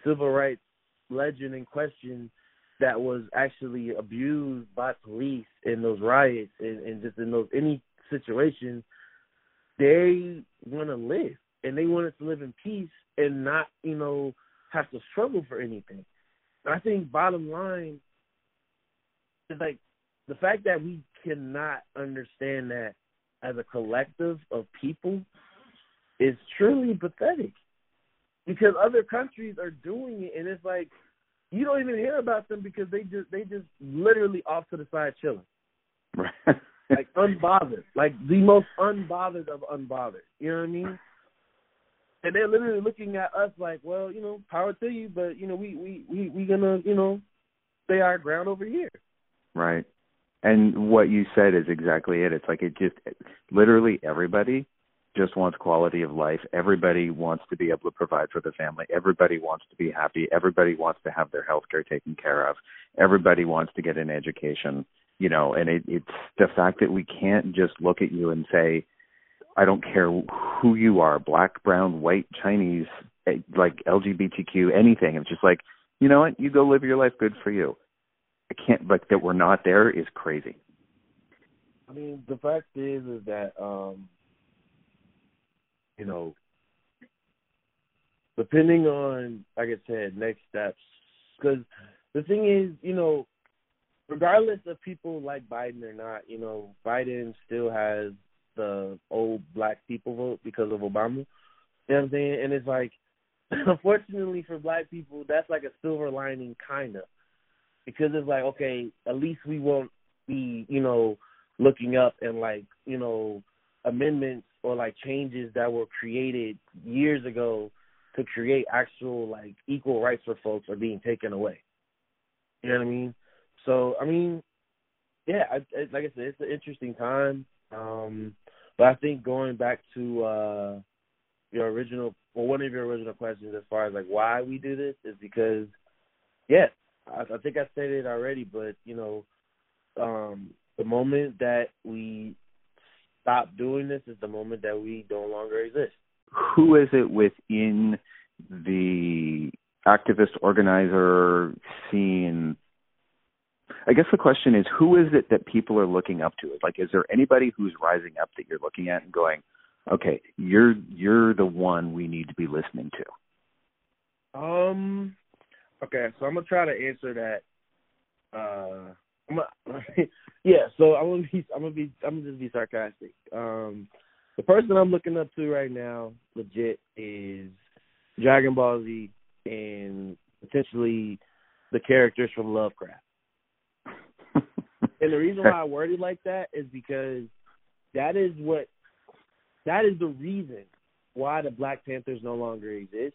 Speaker 3: civil rights legend in question that was actually abused by police in those riots and, and just in those any situation, they want to live and they want us to live in peace and not, you know, have to struggle for anything. I think bottom line like the fact that we cannot understand that as a collective of people is truly pathetic. Because other countries are doing it and it's like you don't even hear about them because they just they just literally off to the side chilling.
Speaker 2: Right.
Speaker 3: Like unbothered. Like the most unbothered of unbothered. You know what i mean? And they're literally looking at us like well you know power to you but you know we we we we gonna you know stay our ground over here
Speaker 2: right and what you said is exactly it. It's like it just literally everybody just wants quality of life. Everybody wants to be able to provide for the family. Everybody wants to be happy. Everybody wants to have their health care taken care of. Everybody wants to get an education. you know, and it, it's the fact that we can't just look at you and say, I don't care who you are, black, brown, white, Chinese, eh, like LGBTQ, anything. It's just like, you know what, you go live your life, good for you. I can't, but that we're not there is crazy.
Speaker 3: I mean, the fact is, is that, um, you know, depending on, like I said, next steps, because the thing is, you know, regardless of people like Biden or not, you know, Biden still has the old black people vote because of Obama. You know what I'm saying? And it's like, unfortunately for black people, that's like a silver lining, kind of, because it's like, okay, at least we won't be, you know, looking up and like, you know, amendments or like changes that were created years ago to create actual like equal rights for folks are being taken away. You know what I mean? So I mean, yeah, I, I, like I said, it's an interesting time. Um, but I think going back to uh, your original, or one of your original questions, as far as like why we do this, is because, yeah, I, I think I said it already, but you know, um, the moment that we stop doing this is the moment that we no longer exist.
Speaker 2: Who is it within the activist organizer scene I guess the question is, who is it that people are looking up to? Like, is there anybody who's rising up that you're looking at and going, okay, you're you're the one we need to be listening to?
Speaker 3: Um. Okay, so I'm gonna try to answer that. Uh, I'm gonna, yeah. So I'm gonna be, I'm gonna be, I'm gonna just be sarcastic. Um, the person I'm looking up to right now, legit, is Dragon Ball Z and potentially the characters from Lovecraft. and the reason why I worded like that is because that is what that is the reason why the Black Panthers no longer exist.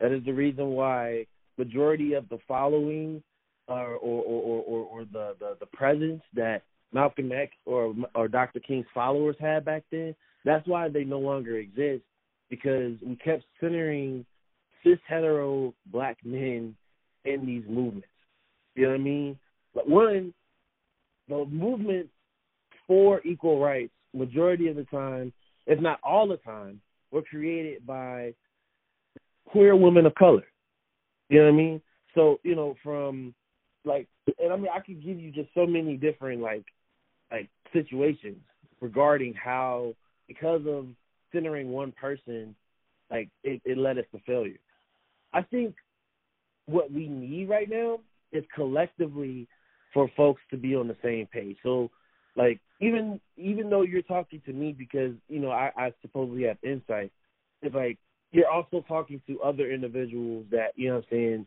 Speaker 3: That is the reason why majority of the following uh, or or or, or, or the, the the presence that Malcolm X or or Dr. King's followers had back then. That's why they no longer exist because we kept centering cis hetero black men in these movements. You know what I mean? But one, the movement for equal rights, majority of the time, if not all the time, were created by queer women of color. You know what I mean? So, you know, from like and I mean I could give you just so many different like like situations regarding how because of centering one person, like it, it led us to failure. I think what we need right now is collectively for folks to be on the same page. So, like even even though you're talking to me because you know I, I supposedly have insight, it's like you're also talking to other individuals that you know what I'm saying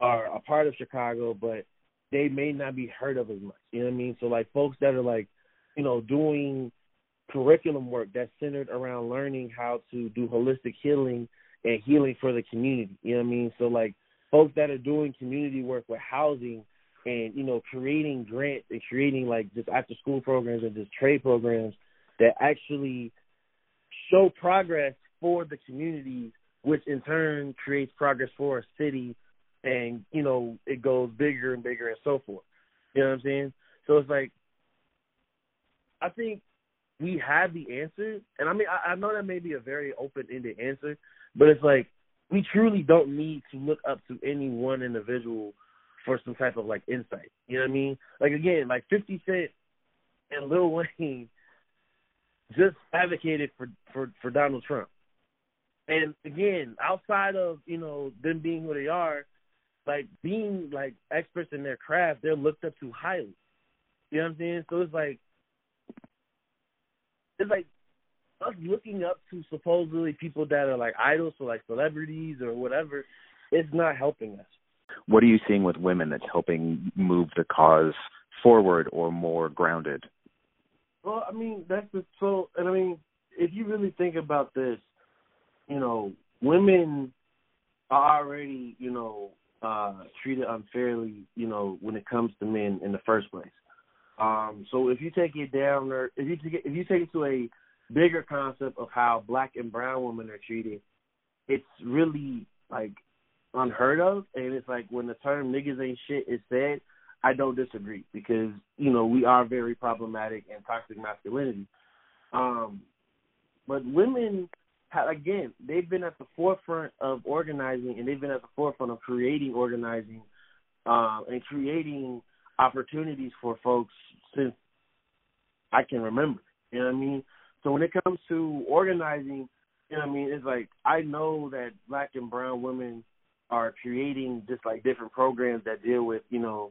Speaker 3: are a part of Chicago, but they may not be heard of as much. You know what I mean? So like folks that are like, you know, doing curriculum work that's centered around learning how to do holistic healing and healing for the community. You know what I mean? So like folks that are doing community work with housing and you know creating grants and creating like just after school programs and just trade programs that actually show progress for the communities which in turn creates progress for a city and you know it goes bigger and bigger and so forth you know what i'm saying so it's like i think we have the answer and i mean i, I know that may be a very open ended answer but it's like we truly don't need to look up to any one individual for some type of like insight. You know what I mean? Like again, like Fifty Cent and Lil Wayne just advocated for for for Donald Trump. And again, outside of you know them being who they are, like being like experts in their craft, they're looked up to highly. You know what I'm saying? So it's like it's like us looking up to supposedly people that are like idols or like celebrities or whatever, it's not helping us.
Speaker 2: What are you seeing with women that's helping move the cause forward or more grounded?
Speaker 3: Well, I mean, that's the so, and I mean, if you really think about this, you know, women are already, you know, uh treated unfairly, you know, when it comes to men in the first place. Um, so if you take it down, or if you take it, if you take it to a bigger concept of how black and brown women are treated, it's really like unheard of. And it's like when the term niggas ain't shit is said, I don't disagree because you know we are very problematic and toxic masculinity. Um, but women, again, they've been at the forefront of organizing, and they've been at the forefront of creating organizing um, and creating opportunities for folks since I can remember. You know what I mean? So when it comes to organizing, you know what I mean, it's like I know that black and brown women are creating just like different programs that deal with, you know,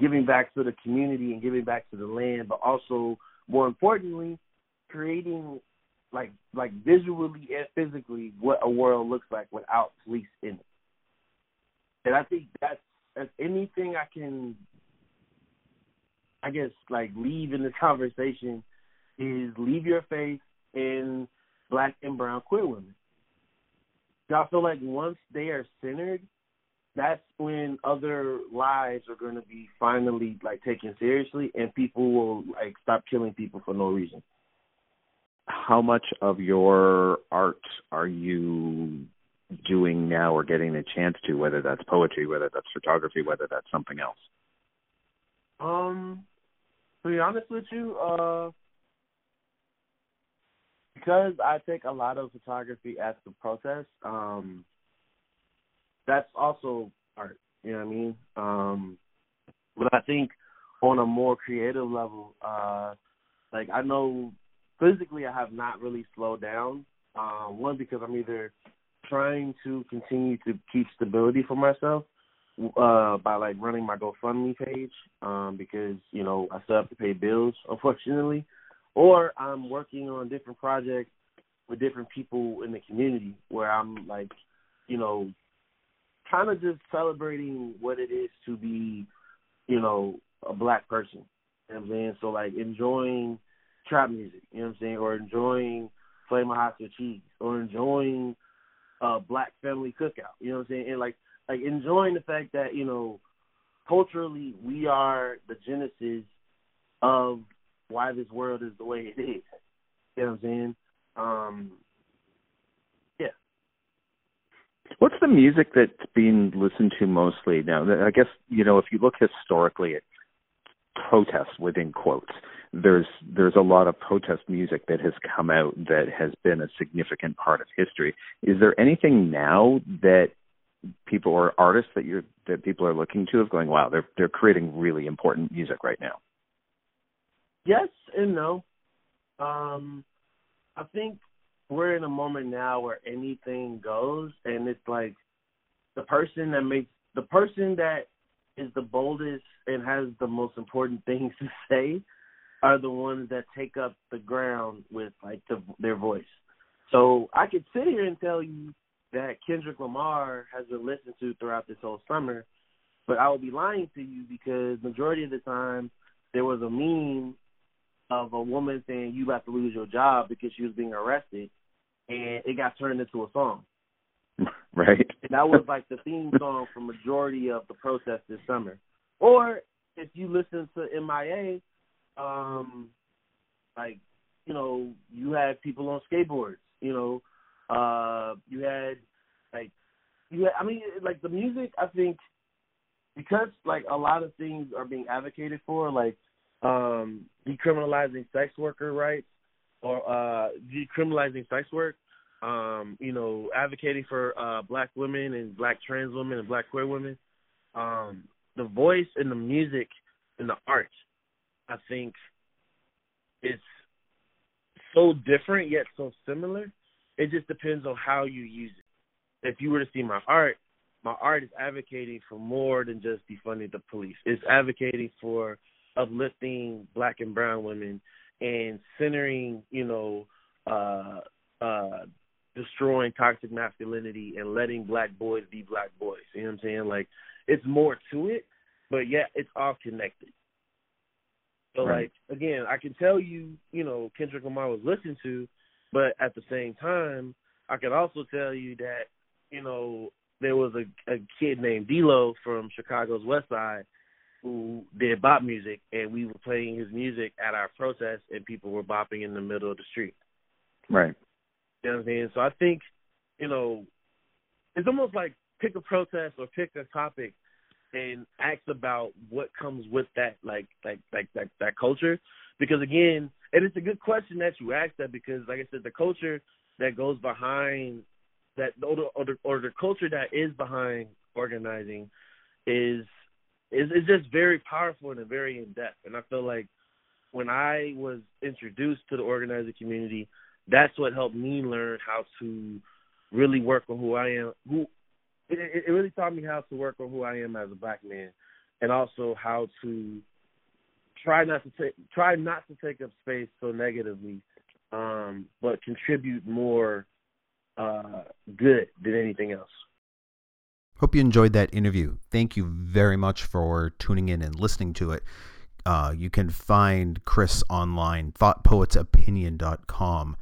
Speaker 3: giving back to the community and giving back to the land, but also more importantly, creating like like visually and physically what a world looks like without police in it. And I think that's that's anything I can I guess like leave in the conversation is leave your faith in black and brown queer women. I feel like once they are centered, that's when other lives are going to be finally like taken seriously, and people will like stop killing people for no reason.
Speaker 2: How much of your art are you doing now, or getting a chance to? Whether that's poetry, whether that's photography, whether that's something else.
Speaker 3: Um, to be honest with you, uh, because I take a lot of photography as the protest, um, that's also art. You know what I mean? Um, but I think on a more creative level, uh, like I know physically I have not really slowed down. Um, one because I'm either trying to continue to keep stability for myself uh by like running my GoFundMe page, um, because, you know, I still have to pay bills, unfortunately or I'm working on different projects with different people in the community where I'm like, you know, kind of just celebrating what it is to be, you know, a black person. You know what I'm saying? So like enjoying trap music, you know what I'm saying, or enjoying Flame Hot Cheese, or enjoying uh black family cookout, you know what I'm saying? And like like enjoying the fact that, you know, culturally we are the genesis of why this world is the way it is. You know what I'm saying? Um, yeah.
Speaker 2: What's the music that's being listened to mostly now? I guess you know if you look historically at protests within quotes, there's there's a lot of protest music that has come out that has been a significant part of history. Is there anything now that people or artists that you're that people are looking to of going, wow, they're they're creating really important music right now?
Speaker 3: yes and no. Um, I think we're in a moment now where anything goes, and it's like the person that makes the person that is the boldest and has the most important things to say are the ones that take up the ground with like the, their voice. So I could sit here and tell you that Kendrick Lamar has been listened to throughout this whole summer, but I would be lying to you because majority of the time there was a meme of a woman saying you about to lose your job because she was being arrested, and it got turned into a song.
Speaker 2: Right.
Speaker 3: And that was like the theme song for majority of the protests this summer. Or if you listen to MIA, um, like you know, you had people on skateboards. You know, uh, you had like you had. I mean, like the music. I think because like a lot of things are being advocated for, like um, decriminalizing sex worker rights or uh, decriminalizing sex work, um, you know, advocating for uh, black women and black trans women and black queer women. Um, the voice and the music and the art, I think, it's so different yet so similar. It just depends on how you use it. If you were to see my art, my art is advocating for more than just defunding the police. It's advocating for uplifting black and brown women and centering, you know, uh uh destroying toxic masculinity and letting black boys be black boys. You know what I'm saying? Like it's more to it, but yeah, it's all connected. So right. like again, I can tell you, you know, Kendrick Lamar was listened to, but at the same time, I can also tell you that, you know, there was a, a kid named D-Lo from Chicago's West Side who did bop music, and we were playing his music at our protest, and people were bopping in the middle of the street.
Speaker 2: Right.
Speaker 3: You know what I'm saying? So I think, you know, it's almost like pick a protest or pick a topic and ask about what comes with that, like like like that that culture, because again, and it's a good question that you asked that because, like I said, the culture that goes behind that, or the, or the, culture that is behind organizing, is is is just very powerful and very in depth. And I feel like when I was introduced to the organizing community, that's what helped me learn how to really work on who I am. Who it, it really taught me how to work on who I am as a black man, and also how to try not to take try not to take up space so negatively, um, but contribute more uh, good than anything else.
Speaker 1: Hope you enjoyed that interview. Thank you very much for tuning in and listening to it. Uh, you can find Chris online, thoughtpoetsopinion.com.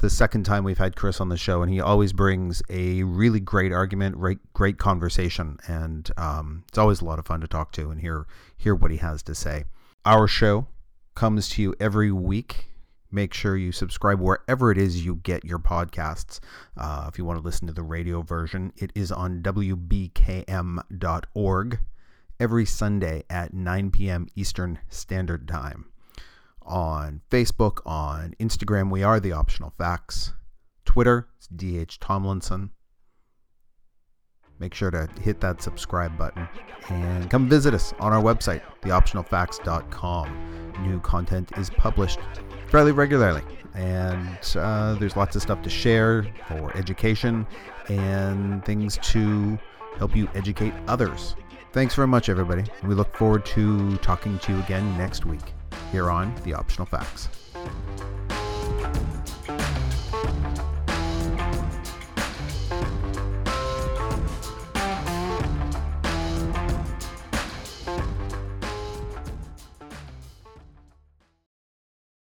Speaker 1: The second time we've had Chris on the show, and he always brings a really great argument, great, great conversation, and um, it's always a lot of fun to talk to and hear hear what he has to say. Our show comes to you every week. Make sure you subscribe wherever it is you get your podcasts. Uh, if you want to listen to the radio version, it is on WBKM.org every Sunday at 9 p.m. Eastern Standard Time. On Facebook, on Instagram, we are The Optional Facts. Twitter, it's DH Tomlinson. Make sure to hit that subscribe button and come visit us on our website, theoptionalfacts.com. New content is published fairly regularly, and uh, there's lots of stuff to share for education and things to help you educate others. Thanks very much, everybody. We look forward to talking to you again next week here on The Optional Facts.